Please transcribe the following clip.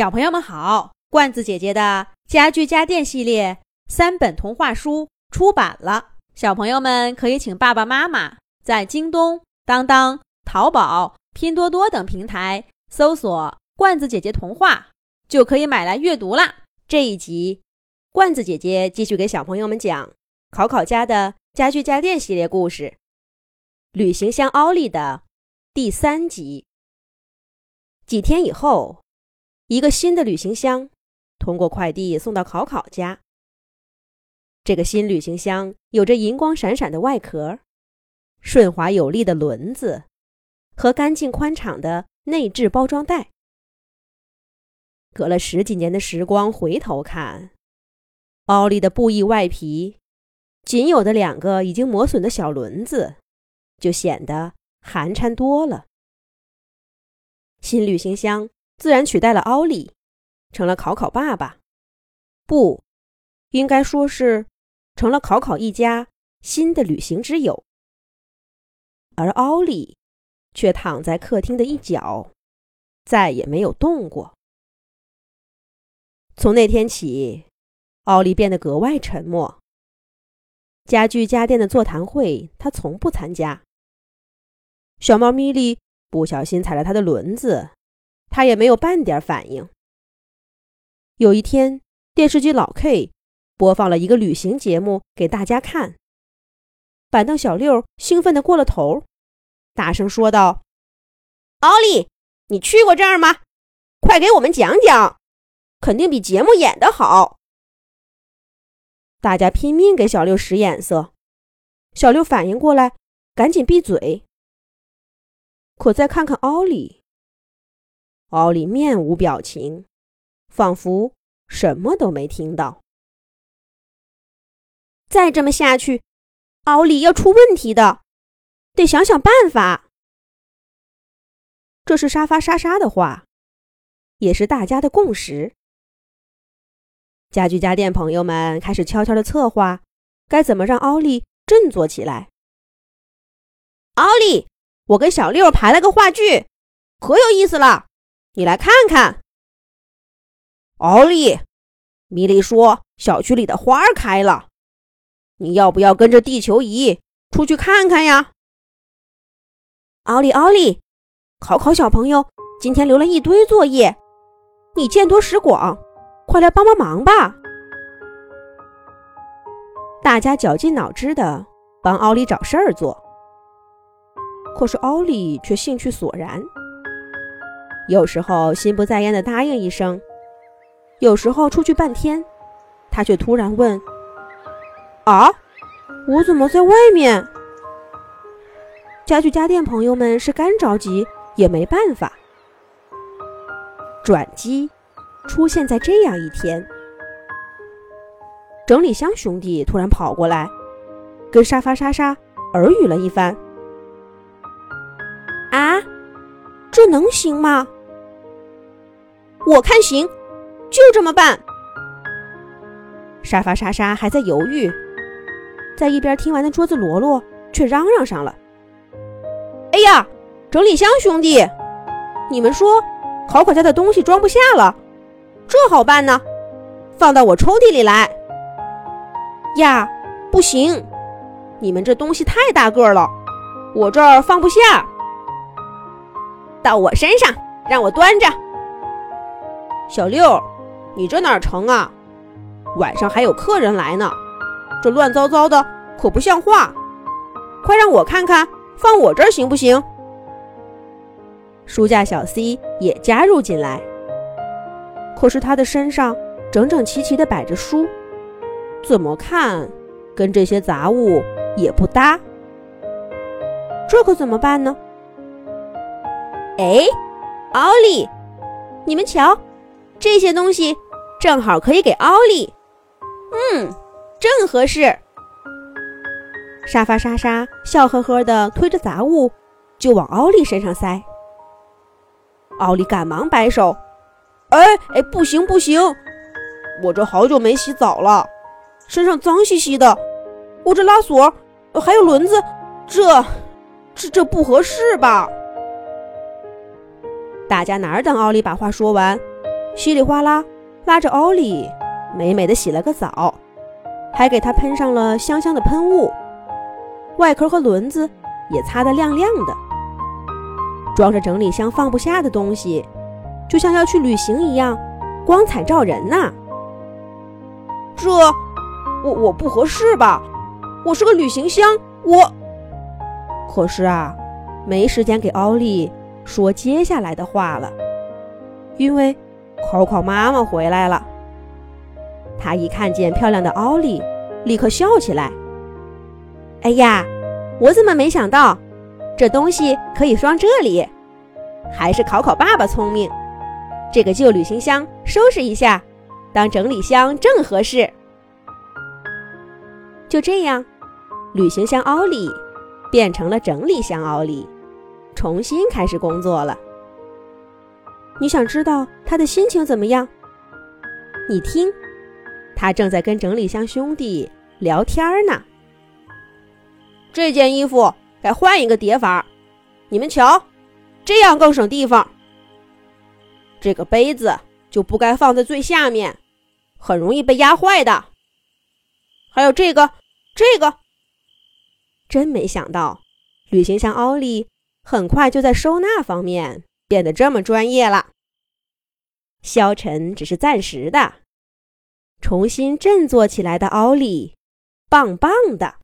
小朋友们好，罐子姐姐的家具家电系列三本童话书出版了，小朋友们可以请爸爸妈妈在京东、当当、淘宝、拼多多等平台搜索“罐子姐姐童话”，就可以买来阅读啦。这一集，罐子姐姐继续给小朋友们讲考考家的家具家电系列故事《旅行箱奥利》的第三集。几天以后。一个新的旅行箱通过快递送到考考家。这个新旅行箱有着银光闪闪的外壳、顺滑有力的轮子和干净宽敞的内置包装袋。隔了十几年的时光，回头看，奥利的布艺外皮，仅有的两个已经磨损的小轮子，就显得寒碜多了。新旅行箱。自然取代了奥利，成了考考爸爸，不，应该说是成了考考一家新的旅行之友。而奥利却躺在客厅的一角，再也没有动过。从那天起，奥利变得格外沉默。家具家电的座谈会，他从不参加。小猫咪莉不小心踩了他的轮子。他也没有半点反应。有一天，电视机老 K 播放了一个旅行节目给大家看。板凳小六兴奋的过了头，大声说道：“奥利，你去过这儿吗？快给我们讲讲，肯定比节目演的好。”大家拼命给小六使眼色，小六反应过来，赶紧闭嘴。可再看看奥利。奥利面无表情，仿佛什么都没听到。再这么下去，奥利要出问题的，得想想办法。这是沙发莎莎的话，也是大家的共识。家具家电朋友们开始悄悄的策划，该怎么让奥利振作起来。奥利，我跟小六排了个话剧，可有意思了。你来看看，奥利，米莉说小区里的花开了，你要不要跟着地球仪出去看看呀？奥利，奥利，考考小朋友今天留了一堆作业，你见多识广，快来帮帮忙吧！大家绞尽脑汁的帮奥利找事儿做，可是奥利却兴趣索然。有时候心不在焉的答应一声，有时候出去半天，他却突然问：“啊，我怎么在外面？”家具家电朋友们是干着急也没办法。转机出现在这样一天，整理箱兄弟突然跑过来，跟沙发莎莎耳语了一番：“啊，这能行吗？”我看行，就这么办。沙发莎莎还在犹豫，在一边听完的桌子罗罗却嚷嚷上了：“哎呀，整理箱兄弟，你们说考考家的东西装不下了，这好办呢？放到我抽屉里来。呀，不行，你们这东西太大个了，我这儿放不下。到我身上，让我端着。”小六，你这哪成啊？晚上还有客人来呢，这乱糟糟的可不像话。快让我看看，放我这儿行不行？书架小 C 也加入进来，可是他的身上整整齐齐地摆着书，怎么看跟这些杂物也不搭。这可怎么办呢？哎，奥利，你们瞧。这些东西正好可以给奥利，嗯，正合适。沙发莎莎笑呵呵地推着杂物就往奥利身上塞。奥利赶忙摆手：“哎哎，不行不行，我这好久没洗澡了，身上脏兮兮的。我这拉锁还有轮子，这这这不合适吧？”大家哪等奥利把话说完？稀里哗啦拉着奥利美美的洗了个澡，还给他喷上了香香的喷雾，外壳和轮子也擦得亮亮的。装着整理箱放不下的东西，就像要去旅行一样，光彩照人呐。这，我我不合适吧？我是个旅行箱，我。可是啊，没时间给奥利说接下来的话了，因为考考妈妈回来了。她一看见漂亮的奥利，立刻笑起来。哎呀，我怎么没想到，这东西可以装这里？还是考考爸爸聪明，这个旧旅行箱收拾一下，当整理箱正合适。就这样，旅行箱奥利。变成了整理箱奥利，重新开始工作了。你想知道他的心情怎么样？你听，他正在跟整理箱兄弟聊天呢。这件衣服该换一个叠法，你们瞧，这样更省地方。这个杯子就不该放在最下面，很容易被压坏的。还有这个，这个。真没想到，旅行箱奥利很快就在收纳方面变得这么专业了。消沉只是暂时的，重新振作起来的奥利，棒棒的。